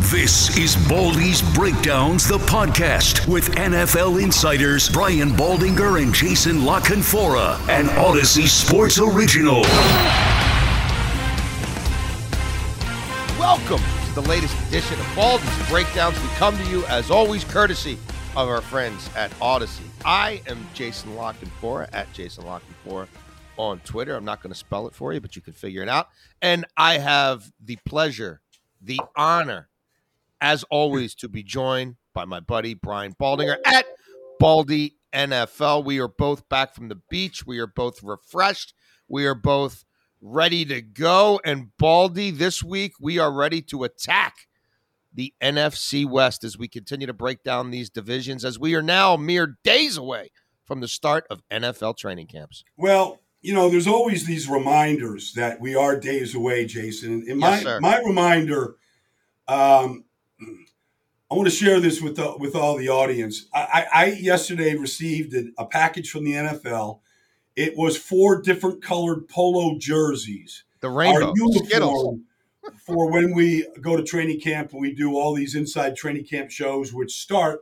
This is Baldy's Breakdowns, the podcast with NFL insiders Brian Baldinger and Jason LaCanfora, an Odyssey Sports original. Welcome to the latest edition of Baldy's Breakdowns. We come to you, as always, courtesy of our friends at Odyssey. I am Jason LaCanfora at Jason LaCanfora on Twitter. I'm not going to spell it for you, but you can figure it out. And I have the pleasure, the honor, as always, to be joined by my buddy Brian Baldinger at Baldy NFL. We are both back from the beach. We are both refreshed. We are both ready to go. And Baldy, this week we are ready to attack the NFC West as we continue to break down these divisions as we are now mere days away from the start of NFL training camps. Well, you know, there's always these reminders that we are days away, Jason. And my Yes, my reminder, um, I want to share this with the, with all the audience. I, I, I yesterday received a, a package from the NFL. It was four different colored polo jerseys. The rainbow, Our uniform Skittles. for when we go to training camp and we do all these inside training camp shows, which start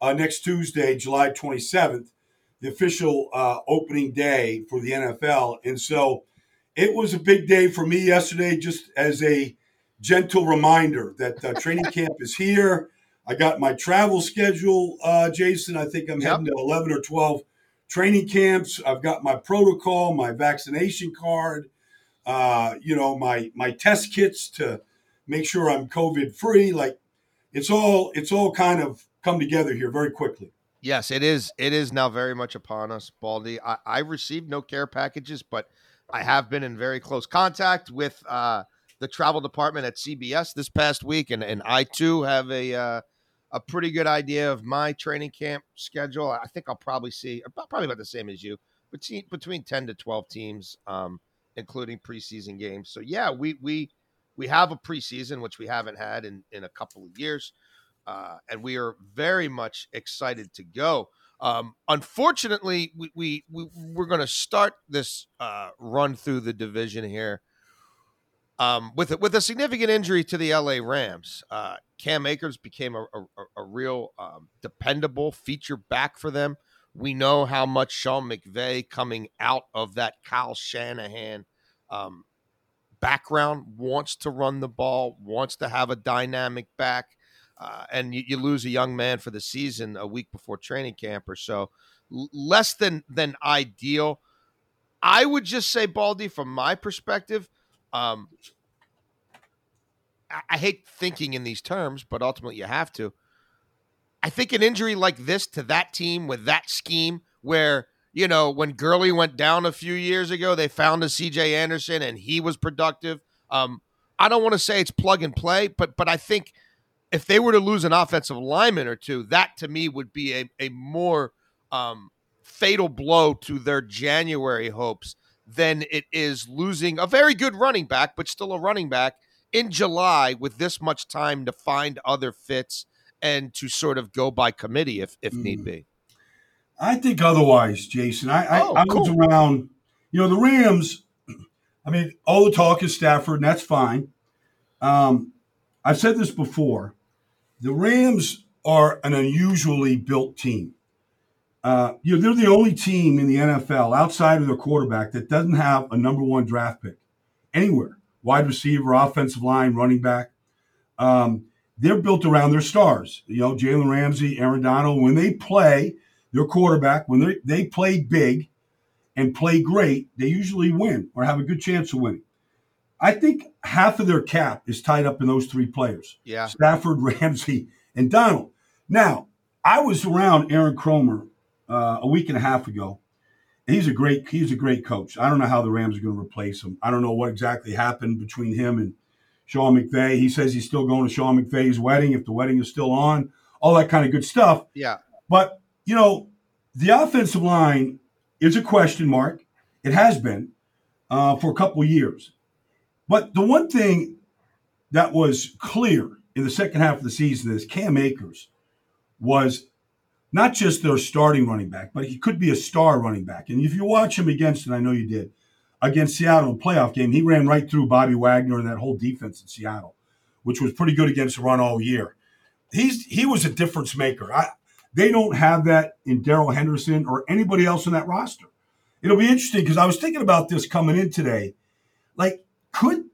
uh, next Tuesday, July 27th, the official uh, opening day for the NFL. And so it was a big day for me yesterday, just as a gentle reminder that uh, training camp is here. I got my travel schedule, uh, Jason. I think I'm Yep. heading to 11 or 12 training camps. I've got my protocol, my vaccination card, uh, you know, my my test kits to make sure I'm COVID free. Like it's all it's all kind of come together here very quickly. Yes, it is. It is now very much upon us, Baldy. I, I received no care packages, but I have been in very close contact with uh, the travel department at CBS this past week, and, and I too have a uh, a pretty good idea of my training camp schedule. I think I'll probably see about probably about the same as you, between between ten to twelve teams, um, including preseason games. So yeah, we we we have a preseason which we haven't had in in a couple of years uh, and we are very much excited to go. Um, unfortunately, we, we, we we're going to start this uh, run through the division here um, with a, with a significant injury to the LA Rams. Uh, Cam Akers became a, a, a real um, dependable feature back for them. We know how much Sean McVay coming out of that Kyle Shanahan um, background wants to run the ball, wants to have a dynamic back uh, and you, you lose a young man for the season a week before training camp or so, L- less than than ideal. I would just say, Baldy, from my perspective, um, I, I hate thinking in these terms, but ultimately you have to. I think an injury like this to that team with that scheme, where you know when Gurley went down a few years ago, they found a C.J. Anderson and he was productive. Um, I don't want to say it's plug and play, but but I think if they were to lose an offensive lineman or two, that to me would be a, a more um, fatal blow to their January hopes than it is losing a very good running back, but still a running back in July with this much time to find other fits and to sort of go by committee if, if need Mm. be. I think otherwise, Jason. I, I, Oh, I was cool. around, you know, the Rams. I mean, all the talk is Stafford, and that's fine. Um, I've said this before. The Rams are an unusually built team. Uh, you know, they're the only team in the NFL outside of their quarterback that doesn't have a number one draft pick anywhere. Wide receiver, offensive line, running back. Um, they're built around their stars. You know, Jalen Ramsey, Aaron Donald. When they play, their quarterback, when they they play big and play great, they usually win or have a good chance of winning. I think half of their cap is tied up in those three players. Yeah. Stafford, Ramsey, and Donald. Now, I was around Aaron Kromer uh, a week and a half ago. He's a great he's a great coach. I don't know how the Rams are going to replace him. I don't know what exactly happened between him and Sean McVay. He says he's still going to Sean McVay's wedding if the wedding is still on. All that kind of good stuff. Yeah. But, you know, the offensive line is a question mark. It has been uh, for a couple of years. But the one thing that was clear in the second half of the season is Cam Akers was not just their starting running back, but he could be a star running back. And if you watch him against, and I know you did, against Seattle in a playoff game, he ran right through Bobby Wagner and that whole defense in Seattle, which was pretty good against the run all year. He's he was a difference maker. I, they don't have that in Darrell Henderson or anybody else in that roster. It'll be interesting because I was thinking about this coming in today. Like, could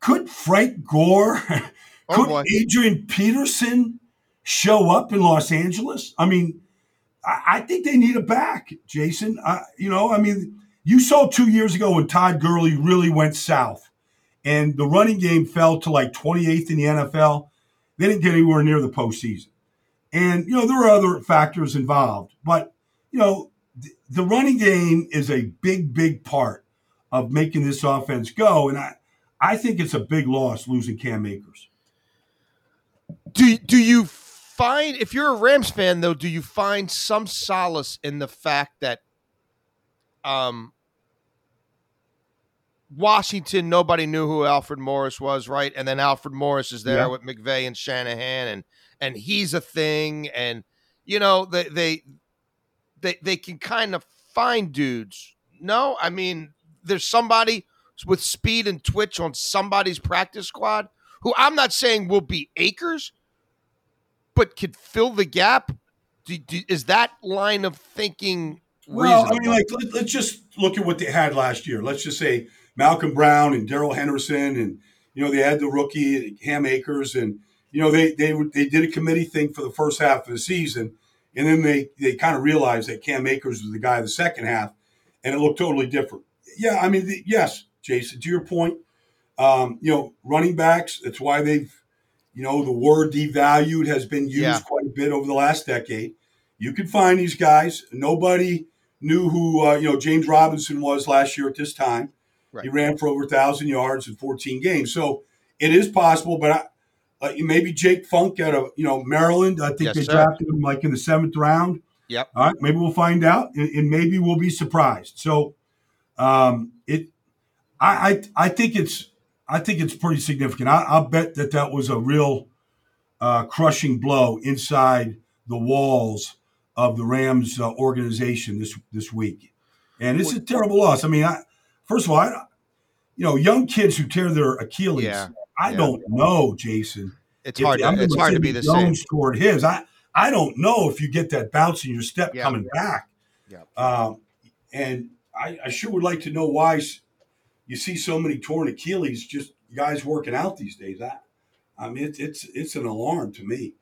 could Frank Gore, Oh, could boy. Adrian Peterson show up in Los Angeles? I mean, I, I think they need a back, Jason. I, you know, I mean, you saw two years ago when Todd Gurley really went south and the running game fell to like 28th in the NFL. They didn't get anywhere near the postseason. And, you know, there were other factors involved, but, you know, th- the running game is a big, big part of making this offense go. And I, I think it's a big loss losing Cam Akers. Do do you find if you're a Rams fan though, do you find some solace in the fact that um Washington nobody knew who Alfred Morris was, right? And then Alfred Morris is there Yeah. with McVay and Shanahan and and he's a thing and you know they they they, they can kind of find dudes. No, I mean there's somebody with speed and twitch on somebody's practice squad who I'm not saying will be Akers, but could fill the gap. Do, do, is that line of thinking Well, I mean, like let, let's just look at what they had last year. Let's just say Malcolm Brown and Darrell Henderson, and you know they had the rookie Cam Akers, and you know they they they did a committee thing for the first half of the season, and then they they kind of realized that Cam Akers was the guy the second half, and it looked totally different. Yeah, I mean, the, yes, Jason, to your point, um, you know, running backs. That's why they've, you know, the word devalued has been used Yeah. quite a bit over the last decade. You can find these guys. Nobody knew who uh, you know James Robinson was last year at this time. Right. He ran for over thousand yards in 14 games, so it is possible. But I, uh, maybe Jake Funk out of you know Maryland. I think Yes, they sir. drafted him like in the seventh round. Yep. All right, maybe we'll find out, and, and maybe we'll be surprised. So, um, it, I, I, I think it's, I think it's pretty significant. I, I'll bet that that was a real uh, crushing blow inside the walls of the Rams uh, organization this this week, and it's a terrible loss. I mean, I, first of all, I, you know, young kids who tear their Achilles. Yeah, I yeah. don't know, Jason. it's if- hard. To, I'm it's hard to be the same. Jones scored his. I I don't know if you get that bounce in your step Yeah. coming back. Yeah. Um, and I, I sure would like to know why you see so many torn Achilles just guys working out these days. I, I mean, it's it's it's an alarm to me.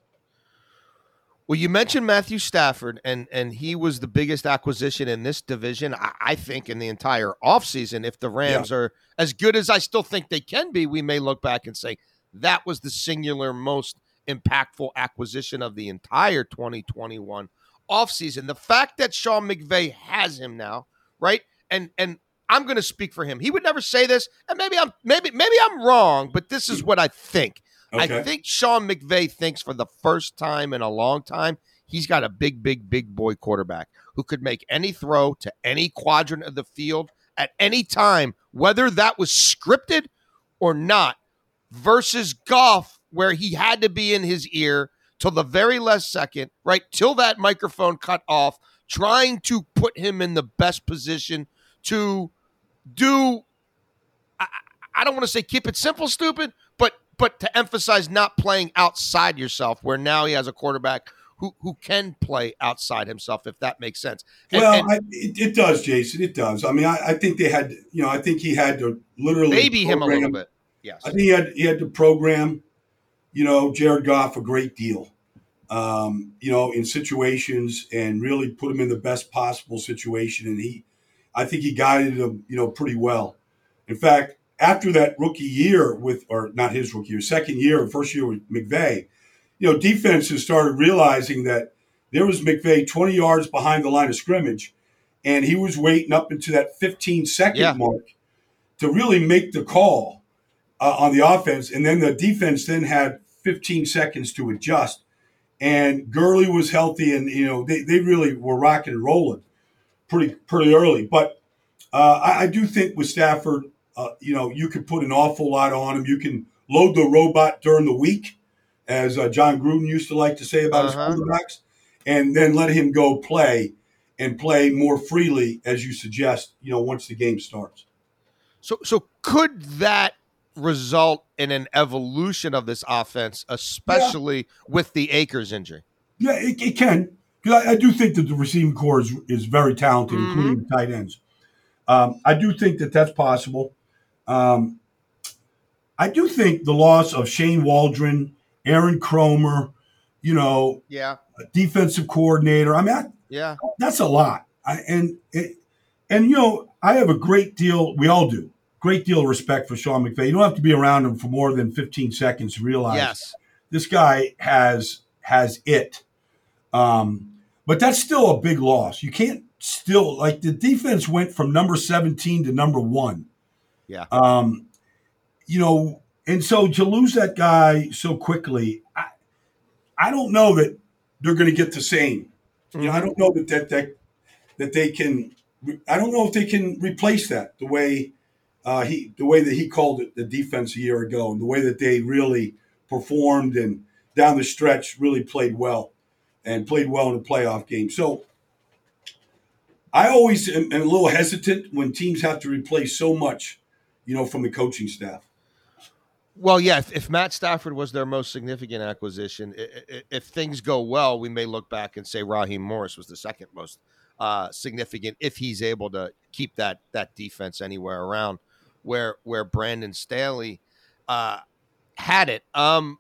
Well, you mentioned Matthew Stafford, and and he was the biggest acquisition in this division, I, I think, in the entire offseason. If the Rams are as good as I still think they can be, we may look back and say that was the singular most impactful acquisition of the entire 2021 offseason. The fact that Sean McVay has him now, right? And and I'm going to speak for him. He would never say this, and maybe I'm maybe maybe I'm wrong, but this is what I think. I think Sean McVay thinks for the first time in a long time he's got a big, big, big boy quarterback who could make any throw to any quadrant of the field at any time, whether that was scripted or not, versus Goff, where he had to be in his ear till the very last second, right? Till that microphone cut off, trying to put him in the best position to do I, I don't want to say keep it simple, stupid, but but to emphasize not playing outside yourself, where now he has a quarterback who who can play outside himself, if that makes sense. And- well, and I, it, it does, Jason. It does. I mean, I, I think they had, you know, I think he had to literally maybe him a little bit. Yes. I think he had he had to program, you know, Jared Goff a great deal, um, you know, in situations and really put him in the best possible situation. And he, I think he guided him, you know, pretty well. In fact, after that rookie year with, or not his rookie year, second year, first year with McVay, you know, defenses started realizing that there was McVay 20 yards behind the line of scrimmage, and he was waiting up into that 15 second Yeah. mark to really make the call uh, on the offense. And then the defense then had 15 seconds to adjust. And Gurley was healthy, and you know they, they really were rocking and rolling pretty pretty early. But uh, I, I do think with Stafford, uh, you know, you could put an awful lot on him. You can load the robot during the week, as uh, Jon Gruden used to like to say about Uh-huh. his quarterbacks, and then let him go play and play more freely, as you suggest. You know, once the game starts. So so could that result in an evolution of this offense, especially with the Akers injury? Yeah, it, it can. Because I, I do think that the receiving corps is, is very talented, Mhm. including the tight ends. Um, I do think that that's possible. Um, I do think the loss of Shane Waldron, Aaron Kromer, you know, Yeah, defensive coordinator. I mean, I, yeah. that's a lot. I, and it, and you know, I have a great deal. We all do. Great deal of respect for Sean McVay. You don't have to be around him for more than 15 seconds to realize Yes. this guy has has it. Um, but that's still a big loss. You can't still like the defense went from number 17 to number one. Yeah. Um, you know, and so to lose that guy so quickly, I, I don't know that they're going to get the same. You know, I don't know that that that that they can. I don't know if they can replace that the way uh, he the way that he called it the defense a year ago, and the way that they really performed and down the stretch really played well and played well in the playoff game. So I always am, am a little hesitant when teams have to replace so much, you know, from the coaching staff. Well, yeah. If, if Matt Stafford was their most significant acquisition, i- i- if things go well, we may look back and say Raheem Morris was the second most uh, significant if he's able to keep that that defense anywhere around where where Brandon Staley uh, had it. Um,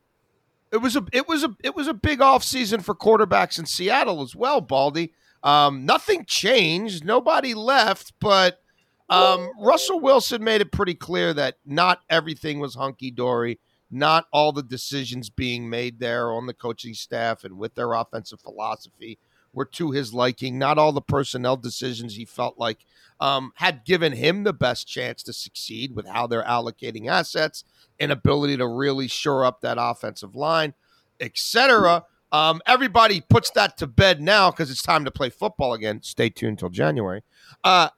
it was a it was a it was a big offseason for quarterbacks in Seattle as well, Baldy. Um, nothing changed, nobody left, but um, Russell Wilson made it pretty clear that not everything was hunky dory. Not all the decisions being made there on the coaching staff and with their offensive philosophy were to his liking. Not all the personnel decisions he felt like um, had given him the best chance to succeed with how they're allocating assets and ability to really shore up that offensive line, etc. Um, everybody puts that to bed now because it's time to play football again. Stay tuned till January. Uh,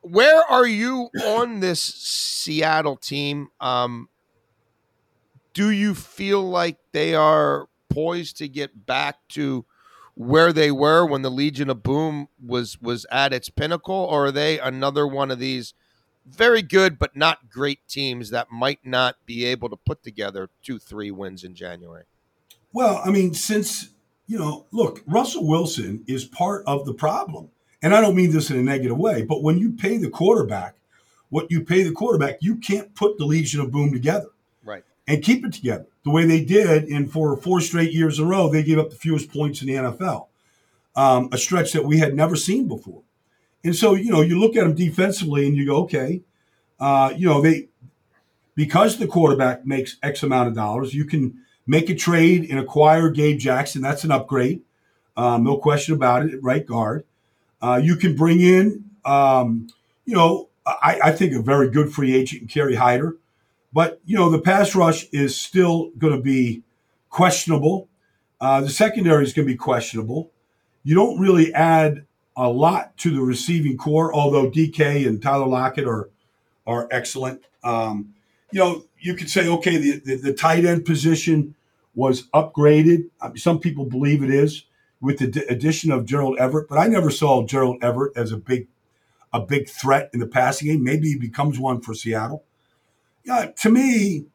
where are you on this Seattle team? Um, do you feel like they are poised to get back to where they were when the Legion of Boom was was at its pinnacle, or are they another one of these very good but not great teams that might not be able to put together two, three wins in January? Well, I mean, since you know, look, Russell Wilson is part of the problem, and I don't mean this in a negative way, but when you pay the quarterback what you pay the quarterback, you can't put the Legion of Boom together Right. and keep it together the way they did. And for four straight years in a row, they gave up the fewest points in the NFL, um, a stretch that we had never seen before. And so, you know, you look at them defensively and you go, okay, uh, you know, they because the quarterback makes X amount of dollars, you can make a trade and acquire Gabe Jackson. That's an upgrade, um, no question about it. Right guard, uh, you can bring in, um, you know, I, I think a very good free agent, Kerry Hyder. But you know, the pass rush is still going to be questionable. Uh, the secondary is going to be questionable. You don't really add a lot to the receiving corps, although DK and Tyler Lockett are are excellent. Um, you know, you could say, okay, the, the, the tight end position was upgraded. Some people believe it is with the d- addition of Gerald Everett, but I never saw Gerald Everett as a big a big threat in the passing game. Maybe he becomes one for Seattle. Yeah, to me,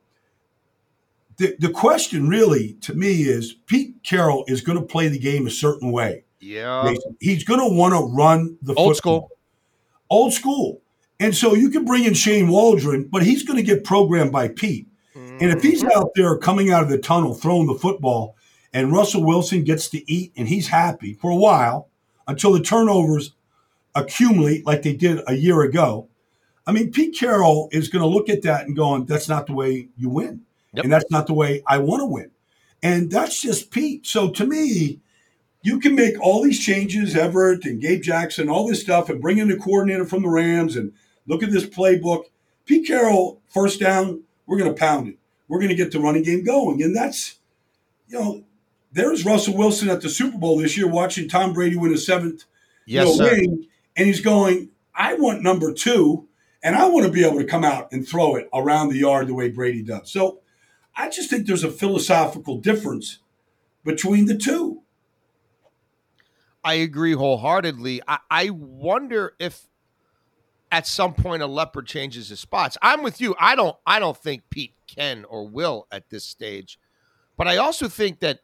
the, the question really to me is Pete Carroll is going to play the game a certain way. Yeah. He's going to want to run the Old football. school. Old school. And so you can bring in Shane Waldron, but he's going to get programmed by Pete. And if he's mm-hmm. out there coming out of the tunnel throwing the football and Russell Wilson gets to eat and he's happy for a while until the turnovers accumulate like they did a year ago, I mean, Pete Carroll is going to look at that and going, "That's not the way you win, Yep. and that's not the way I want to win." And that's just Pete. So to me, you can make all these changes, Everett and Gabe Jackson, all this stuff, and bring in the coordinator from the Rams and look at this playbook. Pete Carroll, first down, we're going to pound it. We're going to get the running game going. And that's, you know, there's Russell Wilson at the Super Bowl this year watching Tom Brady win a seventh you Yes, know, sir. ring, and he's going, I want number two, and I want to be able to come out and throw it around the yard the way Brady does. So I just think there's a philosophical difference between the two. I agree wholeheartedly. I, I wonder if at some point a leopard changes his spots. I'm with you. I don't I don't think Pete can or will at this stage. But I also think that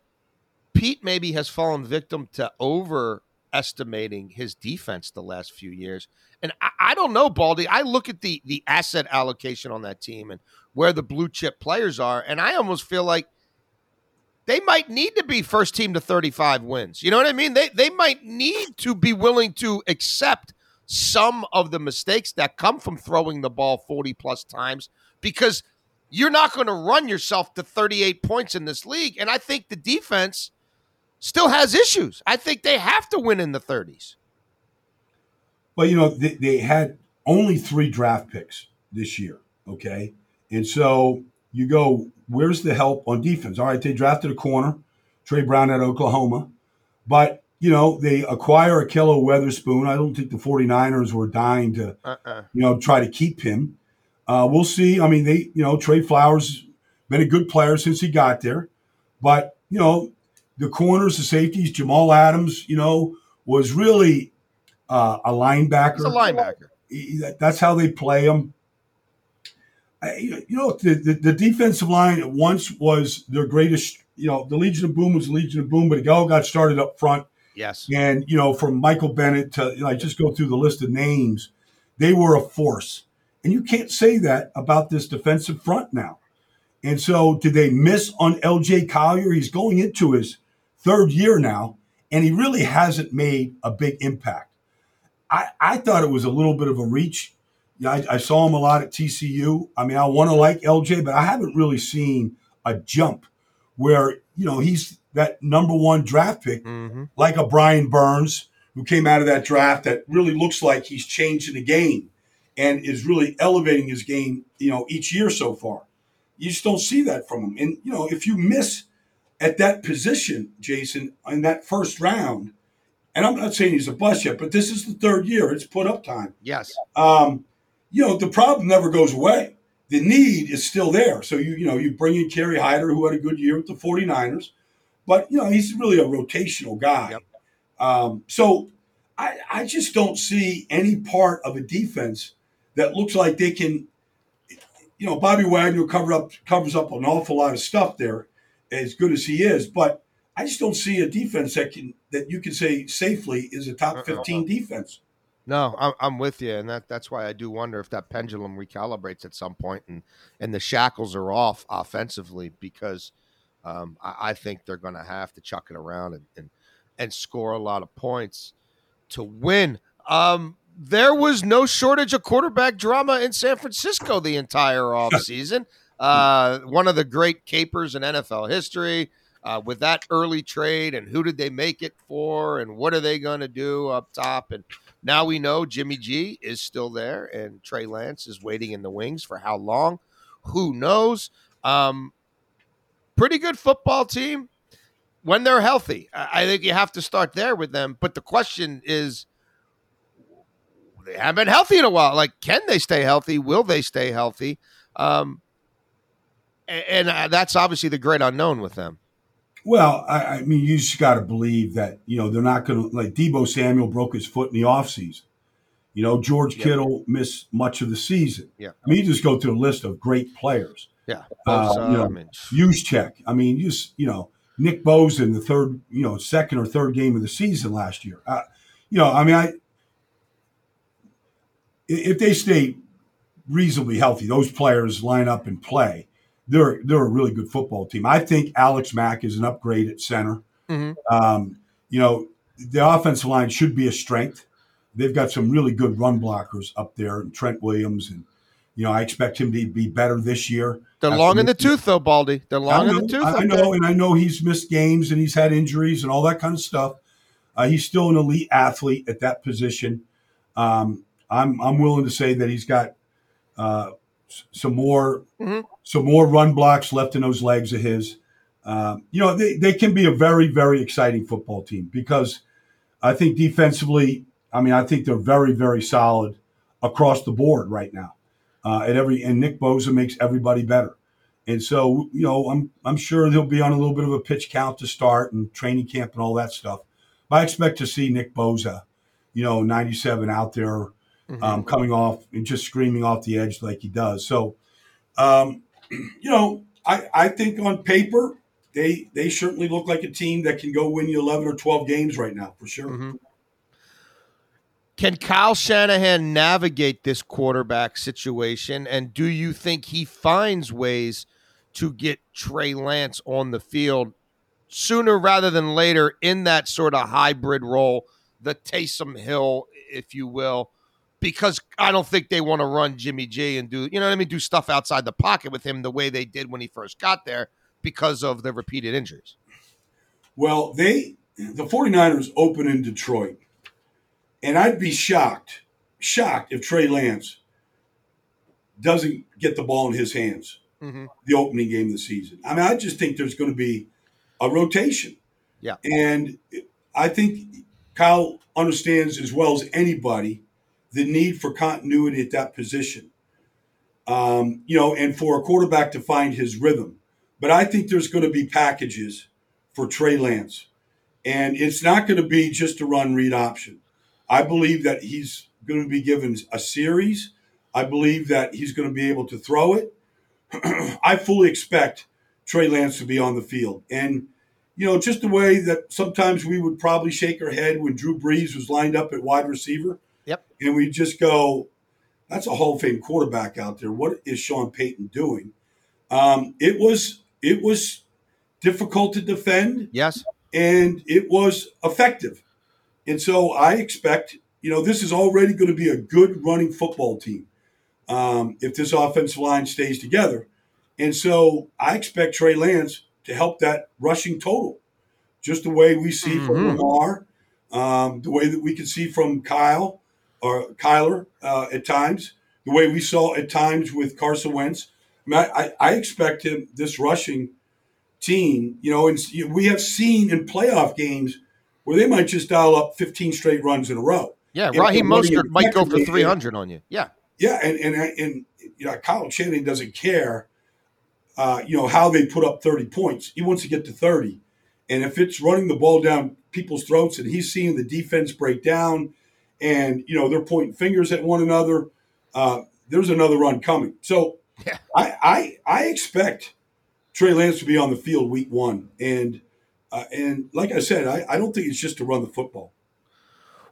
Pete maybe has fallen victim to overestimating his defense the last few years. And I, I don't know, Baldy. I look at the the asset allocation on that team and where the blue chip players are, and I almost feel like they might need to be first team to 35 wins. You know what I mean? They they might need to be willing to accept some of the mistakes that come from throwing the ball 40 plus times because you're not going to run yourself to 38 points in this league and I think the defense still has issues. I think they have to win in the 30s. Well, you know, they, they had only three draft picks this year, okay? And so you go, where's the help on defense? All right, they drafted a corner, Tre Brown at Oklahoma, but, you know, they acquire Ahkello Witherspoon. I don't think the 49ers were dying to, Uh-uh. you know, try to keep him. Uh, we'll see. I mean, they, you know, Trey Flowers been a good player since he got there, but you know, the corners, the safeties, Jamal Adams, you know, was really uh, a linebacker. He's a linebacker. That's how they play him. You know, the, the, the defensive line at once was their greatest. You know, the Legion of Boom was the Legion of Boom, but it all got started up front. Yes. And, you know, from Michael Bennett to, you know, I just go through the list of names, they were a force. And you can't say that about this defensive front now. And so, did they miss on LJ Collier? He's going into his third year now, and he really hasn't made a big impact. I, I thought it was a little bit of a reach. Yeah, I, I saw him a lot at TCU. I mean, I want to like LJ, but I haven't really seen a jump where, you know, he's that number one draft pick Mm-hmm. like a Brian Burns who came out of that draft that really looks like he's changing the game and is really elevating his game, you know, each year so far. You just don't see that from him. And, you know, if you miss at that position, Jason, in that first round, and I'm not saying he's a bust yet, but this is the third year. It's put up time. Yes. Um, you know, the problem never goes away. The need is still there. So you, you know, you bring in Kerry Hyder, who had a good year with the 49ers, but you know, he's really a rotational guy. Yep. Um, so I, I just don't see any part of a defense that looks like they can, you know, Bobby Wagner cover up covers up an awful lot of stuff there, as good as he is, but I just don't see a defense that can that you can say safely is a top Uh-uh. 15 defense. No, I'm, I'm with you, and that that's why I do wonder if that pendulum recalibrates at some point, and and the shackles are off offensively because um, I, I think they're going to have to chuck it around and, and and score a lot of points to win. Um, there was no shortage of quarterback drama in San Francisco the entire offseason. uh, one of the great capers in NFL history. Uh, with that early trade, and who did they make it for, and what are they going to do up top, and now we know Jimmy G is still there and Trey Lance is waiting in the wings for how long? Who knows? Um, pretty good football team when they're healthy. I think you have to start there with them. But the question is, they haven't been healthy in a while. Like, can they stay healthy? Will they stay healthy? Um, a- and, uh, that's obviously the great unknown with them. Well, I, I mean, you just got to believe that, you know, they're not going to, like Deebo Samuel broke his foot in the offseason. You know, George Yeah. Kittle missed much of the season. Yeah. I mean, you just go through a list of great players. Yeah. Uh, you know, Juszczyk. I mean, just, you know, Nick Bosa in the third, you know, second or third game of the season last year. Uh, you know, I mean, I, if they stay reasonably healthy, those players line up and play. They're they're a really good football team. I think Alex Mack is an upgrade at center. Mhm. Um, you know, the offensive line should be a strength. they've got some really good run blockers up there, and Trent Williams, and you know I expect him to be better this year. They're long in the tooth, though, Baldy. They're long in the tooth. I, I know, there. and I know he's missed games and he's had injuries and all that kind of stuff. Uh, he's still an elite athlete at that position. Um, I'm I'm willing to say that he's got uh, some more mm-hmm. some more run blocks left in those legs of his. Um, you know, they, they can be a very very exciting football team because I think defensively, I mean, I think they're very very solid across the board right now. Uh, at every and Nick Bosa makes everybody better. And so, you know, I'm I'm sure he'll be on a little bit of a pitch count to start and training camp and all that stuff. But I expect to see Nick Bosa, you know, 97 out there mm-hmm. um, coming off and just screaming off the edge like he does. So, um, you know, I, I think on paper they they certainly look like a team that can go win you 11 or 12 games right now for sure. Mm-hmm. Can Kyle Shanahan navigate this quarterback situation? And do you think he finds ways to get Trey Lance on the field sooner rather than later in that sort of hybrid role, the Taysom Hill, if you will? Because I don't think they want to run Jimmy G and do, you know what I mean, do stuff outside the pocket with him the way they did when he first got there because of the repeated injuries. Well, they, the 49ers open in Detroit and I'd be shocked, shocked if Trey Lance doesn't get the ball in his hands mm-hmm. the opening game of the season. I mean, I just think there's going to be a rotation. Yeah. And I think Kyle understands as well as anybody the need for continuity at that position. Um, you know, and for a quarterback to find his rhythm. But I think there's going to be packages for Trey Lance. And it's not going to be just a run read option. I believe that he's going to be given a series. I believe that he's going to be able to throw it. I fully expect Trey Lance to be on the field. And, you know, just the way that sometimes we would probably shake our head when Drew Brees was lined up at wide receiver. Yep. And we just go, that's a Hall of Fame quarterback out there. What is Sean Payton doing? Um, it was it was difficult to defend. Yes. And it was effective. And so I expect, you know, this is already going to be a good running football team um, if this offensive line stays together. And so I expect Trey Lance to help that rushing total, just the way we see mm-hmm. from Lamar, um, the way that we can see from Kyle or Kyler uh, at times, the way we saw at times with Carson Wentz. I, mean, I, I expect him this rushing team. You know, and we have seen in playoff games where they might just dial up 15 straight runs in a row. Yeah, Raheem Mostert might go for 300 on you. Yeah. Yeah, and, and, and you know, Kyle Shanahan doesn't care, uh, you know, how they put up 30 points. He wants to get to 30. And if it's running the ball down people's throats and he's seeing the defense break down and, you know, they're pointing fingers at one another, uh, there's another run coming. So yeah. I, I, I expect Trey Lance to be on the field week one. And – uh, and like I said, I, I don't think it's just to run the football.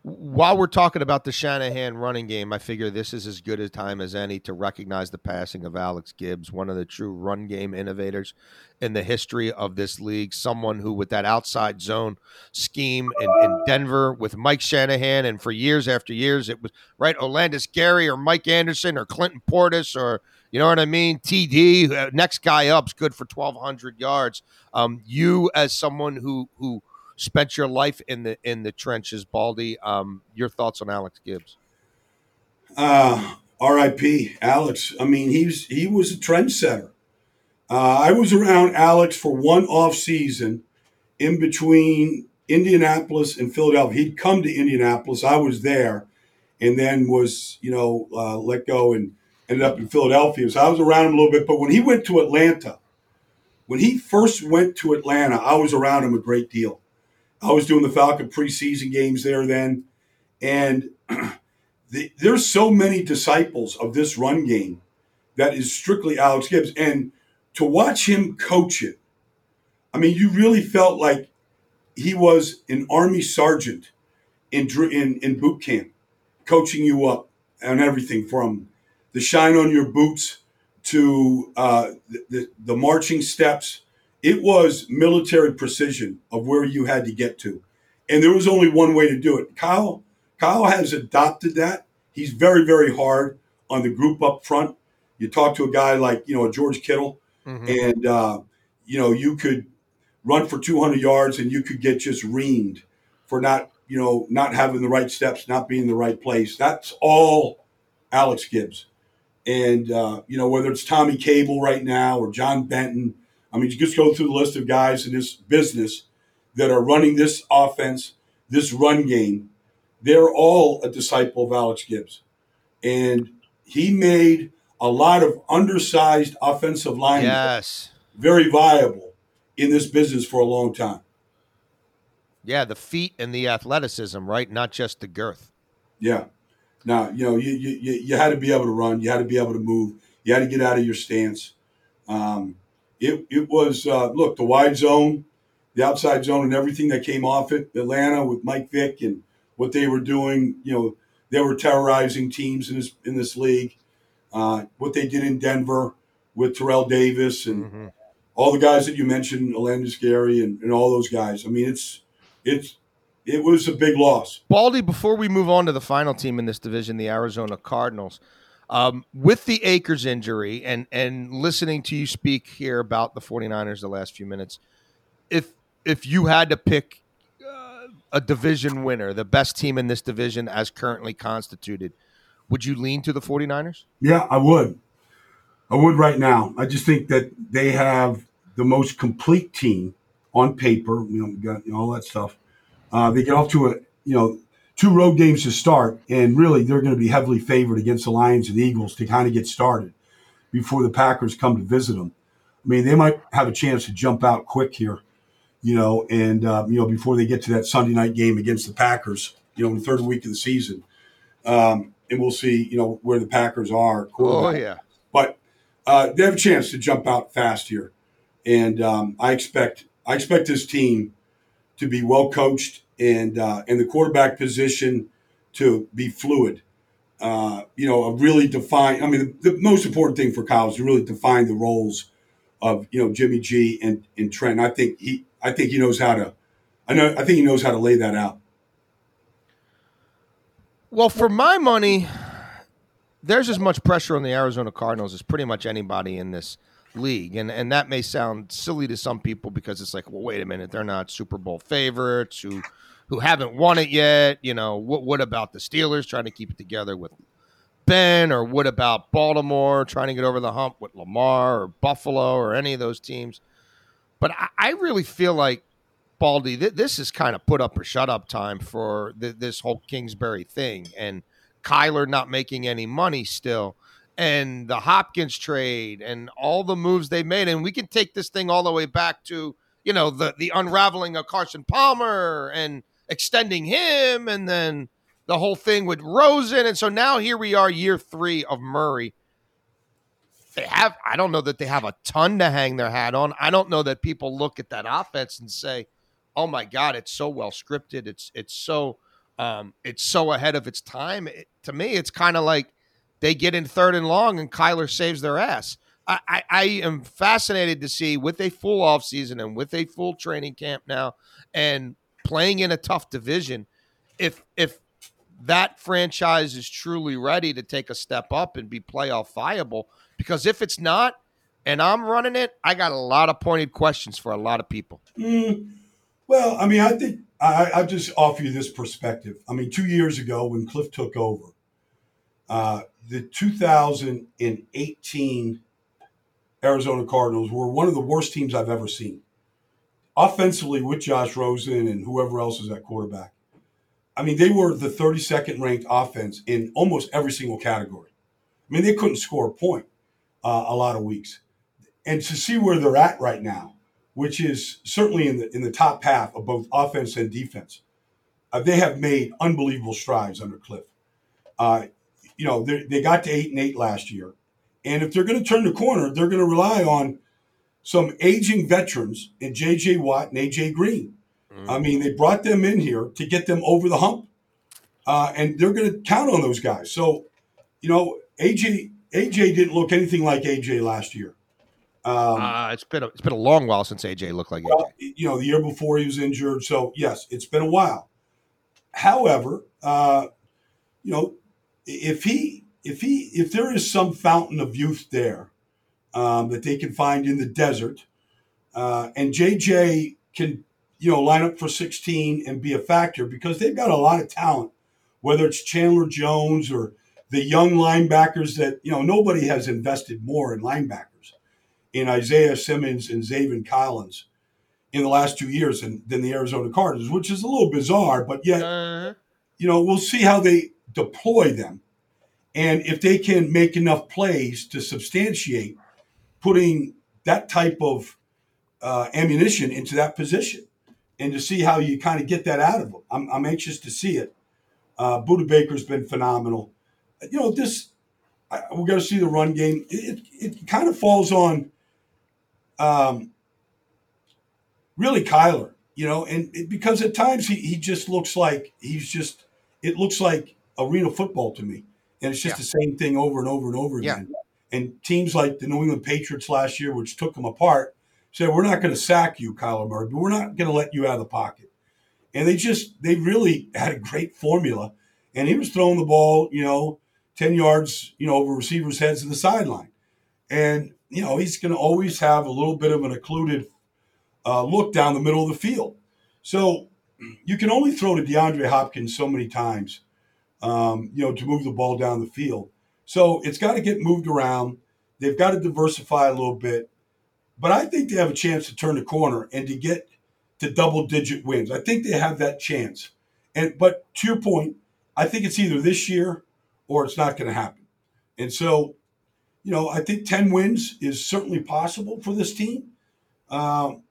While we're talking about the Shanahan running game, I figure this is as good a time as any to recognize the passing of Alex Gibbs, one of the true run game innovators in the history of this league. Someone who, with that outside zone scheme in, in Denver with Mike Shanahan, and for years after years, it was right Olandis Gary or Mike Anderson or Clinton Portis or you know what I mean? TD, uh, next guy up's good for 1,200 yards. Um, you, as someone who who spent your life in the in the trenches, Baldy, um, your thoughts on Alex Gibbs? Uh, R.I.P. Alex. I mean, he's he was a trendsetter. Uh, I was around Alex for one off season in between Indianapolis and Philadelphia. He'd come to Indianapolis. I was there, and then was you know uh, let go and ended up in Philadelphia. So I was around him a little bit. But when he went to Atlanta, when he first went to Atlanta, I was around him a great deal. I was doing the Falcon preseason games there then. And the, there's so many disciples of this run game that is strictly Alex Gibbs. And to watch him coach it, I mean, you really felt like he was an Army sergeant in, in, in boot camp, coaching you up and everything from the shine on your boots to uh, the, the, the marching steps. It was military precision of where you had to get to. And there was only one way to do it. Kyle, Kyle has adopted that. He's very, very hard on the group up front. You talk to a guy like you know George Kittle, mm-hmm. and uh, you know you could run for 200 yards and you could get just reamed for not you know not having the right steps, not being in the right place. That's all Alex Gibbs, and uh, you know whether it's Tommy Cable right now or John Benton. I mean, you just go through the list of guys in this business that are running this offense, this run game. They're all a disciple of Alex Gibbs, and he made a lot of undersized offensive linemen yes. very viable in this business for a long time. Yeah, the feet and the athleticism, right? Not just the girth. Yeah. Now, you know, you, you, you had to be able to run. You had to be able to move. You had to get out of your stance. Um, it, it was, uh, look, the wide zone, the outside zone, and everything that came off it. Atlanta with Mike Vick and what they were doing, you know, they were terrorizing teams in this in this league. Uh, what they did in Denver with Terrell Davis and mm-hmm. all the guys that you mentioned, Olandis Gary and, and all those guys. I mean, it's it's it was a big loss. Baldy, before we move on to the final team in this division, the Arizona Cardinals, um, with the Akers injury and and listening to you speak here about the 49ers the last few minutes, if if you had to pick uh, a division winner, the best team in this division as currently constituted, would you lean to the 49ers? Yeah, I would. I would right now. I just think that they have the most complete team on paper. You know, all that stuff. Uh, they get off to a you know two road games to start, and really they're going to be heavily favored against the Lions and Eagles to kind of get started before the Packers come to visit them. I mean, they might have a chance to jump out quick here, you know, and uh, you know before they get to that Sunday night game against the Packers, you know, in the third week of the season. Um, and we'll see, you know, where the Packers are. Oh yeah, but uh, they have a chance to jump out fast here, and um, I expect I expect this team to be well coached and uh, and the quarterback position to be fluid. Uh, you know, a really define. I mean, the, the, most important thing for Kyle is to really define the roles of you know Jimmy G and and Trent. I think he I think he knows how to. I know I think he knows how to lay that out. Well, for my money, there's as much pressure on the Arizona Cardinals as pretty much anybody in this league. And and that may sound silly to some people because it's like, well, wait a minute, they're not Super Bowl favorites who who haven't won it yet. You know, what what about the Steelers trying to keep it together with Ben, or what about Baltimore trying to get over the hump with Lamar or Buffalo or any of those teams? But I, I really feel like Baldy, th- this is kind of put up or shut up time for th- this whole Kingsbury thing, and Kyler not making any money still, and the Hopkins trade, and all the moves they made, and we can take this thing all the way back to you know the the unraveling of Carson Palmer and extending him, and then the whole thing with Rosen, and so now here we are, year three of Murray. They have, I don't know that they have a ton to hang their hat on. I don't know that people look at that offense and say, oh my god, it's so well scripted. It's it's so um, it's so ahead of its time. It, to me, it's kind of like they get in third and long, and Kyler saves their ass. I, I, I am fascinated to see with a full off season and with a full training camp now, and playing in a tough division, if if that franchise is truly ready to take a step up and be playoff viable. Because if it's not, and I'm running it, I got a lot of pointed questions for a lot of people. Mm, well, I mean, I think I, I just offer you this perspective. I mean, two years ago when Cliff took over, uh, the 2018 Arizona Cardinals were one of the worst teams I've ever seen. Offensively, with Josh Rosen and whoever else is at quarterback. I mean, they were the 32nd ranked offense in almost every single category. I mean, they couldn't score a point uh, a lot of weeks. And to see where they're at right now, which is certainly in the in the top half of both offense and defense. Uh, they have made unbelievable strides under Cliff. Uh, you know, they got to eight and eight last year, and if they're going to turn the corner, they're going to rely on some aging veterans in J.J. Watt and A.J. Green. Mm-hmm. I mean, they brought them in here to get them over the hump, uh, and they're going to count on those guys. So, you know, A.J. A.J. didn't look anything like A.J. last year. Um, uh, it's been a, it's been a long while since AJ looked like well, AJ. You know, the year before he was injured. So yes, it's been a while. however, uh, you know, if he if he if there is some fountain of youth there um, that they can find in the desert, uh, and JJ can you know line up for 16 and be a factor because they've got a lot of talent, whether it's Chandler Jones or the young linebackers that you know nobody has invested more in linebackers in Isaiah Simmons and Zaven Collins in the last two years than, than the Arizona Cardinals, which is a little bizarre, but yet, uh-huh. you know, we'll see how they deploy them. And if they can make enough plays to substantiate putting that type of uh, ammunition into that position and to see how you kind of get that out of them. I'm, I'm anxious to see it. Uh, Budda Baker's been phenomenal. You know, this, I, we're going to see the run game. It, it, it kind of falls on um, really Kyler, you know, and it, because at times he, he just looks like he's just, it looks like arena football to me. And it's just yeah. the same thing over and over and over again. Yeah. And teams like the New England Patriots last year, which took them apart, said, We're not going to sack you, Kyler Murray, but we're not going to let you out of the pocket. And they just, they really had a great formula. And he was throwing the ball, you know, 10 yards, you know, over receivers' heads to the sideline. And you know, he's going to always have a little bit of an occluded uh, look down the middle of the field. So you can only throw to DeAndre Hopkins so many times, um, you know, to move the ball down the field. So it's got to get moved around. They've got to diversify a little bit. But I think they have a chance to turn the corner and to get to double digit wins. I think they have that chance. And but to your point, I think it's either this year or it's not going to happen. And so you know, I think 10 wins is certainly possible for this team. Um,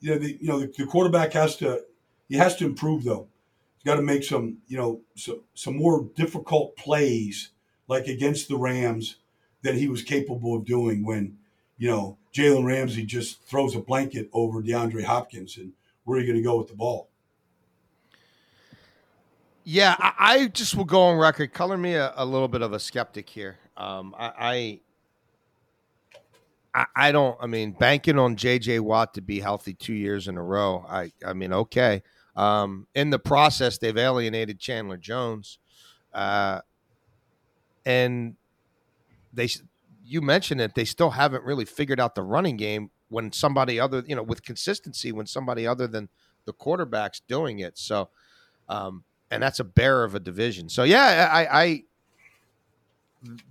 you know, the, you know, the, the, quarterback has to, he has to improve though. He's got to make some, you know, so, some more difficult plays like against the Rams that he was capable of doing when, you know, Jalen Ramsey just throws a blanket over DeAndre Hopkins and where are you going to go with the ball? Yeah, I, I, just will go on record. Color me a, a little bit of a skeptic here. Um, I, I I, don't. I mean, banking on J.J. Watt to be healthy two years in a row. I. I mean, okay. Um, in the process, they've alienated Chandler Jones, uh, and they. You mentioned it. They still haven't really figured out the running game when somebody other, you know, with consistency when somebody other than the quarterback's doing it. So, um, and that's a bear of a division. So yeah, I, I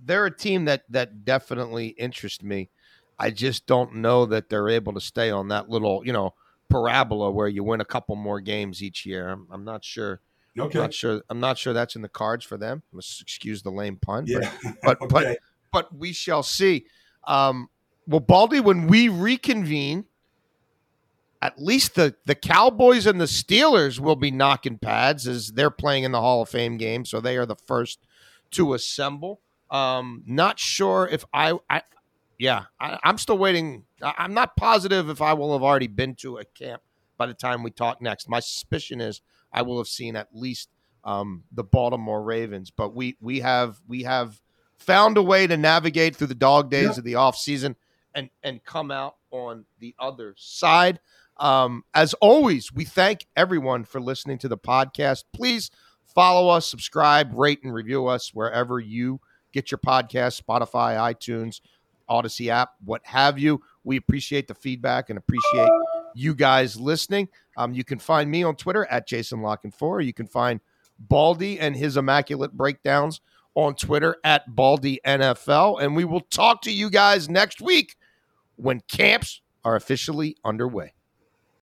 they're a team that that definitely interests me. I just don't know that they're able to stay on that little, you know, parabola where you win a couple more games each year. I'm, I'm not sure. Okay. I'm not sure. I'm not sure that's in the cards for them. Let's excuse the lame pun. Yeah. But but, okay. but, but we shall see. Um, well, Baldy, when we reconvene, at least the the Cowboys and the Steelers will be knocking pads as they're playing in the Hall of Fame game, so they are the first to assemble. Um, not sure if I, I yeah, I, am still waiting. I'm not positive if I will have already been to a camp by the time we talk next. My suspicion is I will have seen at least um, the Baltimore Ravens, but we we have we have found a way to navigate through the dog days yeah. of the off season and and come out on the other side. Um, as always, we thank everyone for listening to the podcast. Please follow us, subscribe, rate, and review us wherever you get your podcast, Spotify, iTunes. Audacy app, what have you. We appreciate the feedback and appreciate you guys listening. Um, you can find me on Twitter at Jason La Canfora. You can find Baldy and his immaculate breakdowns on Twitter at Baldy NFL. And we will talk to you guys next week when camps are officially underway.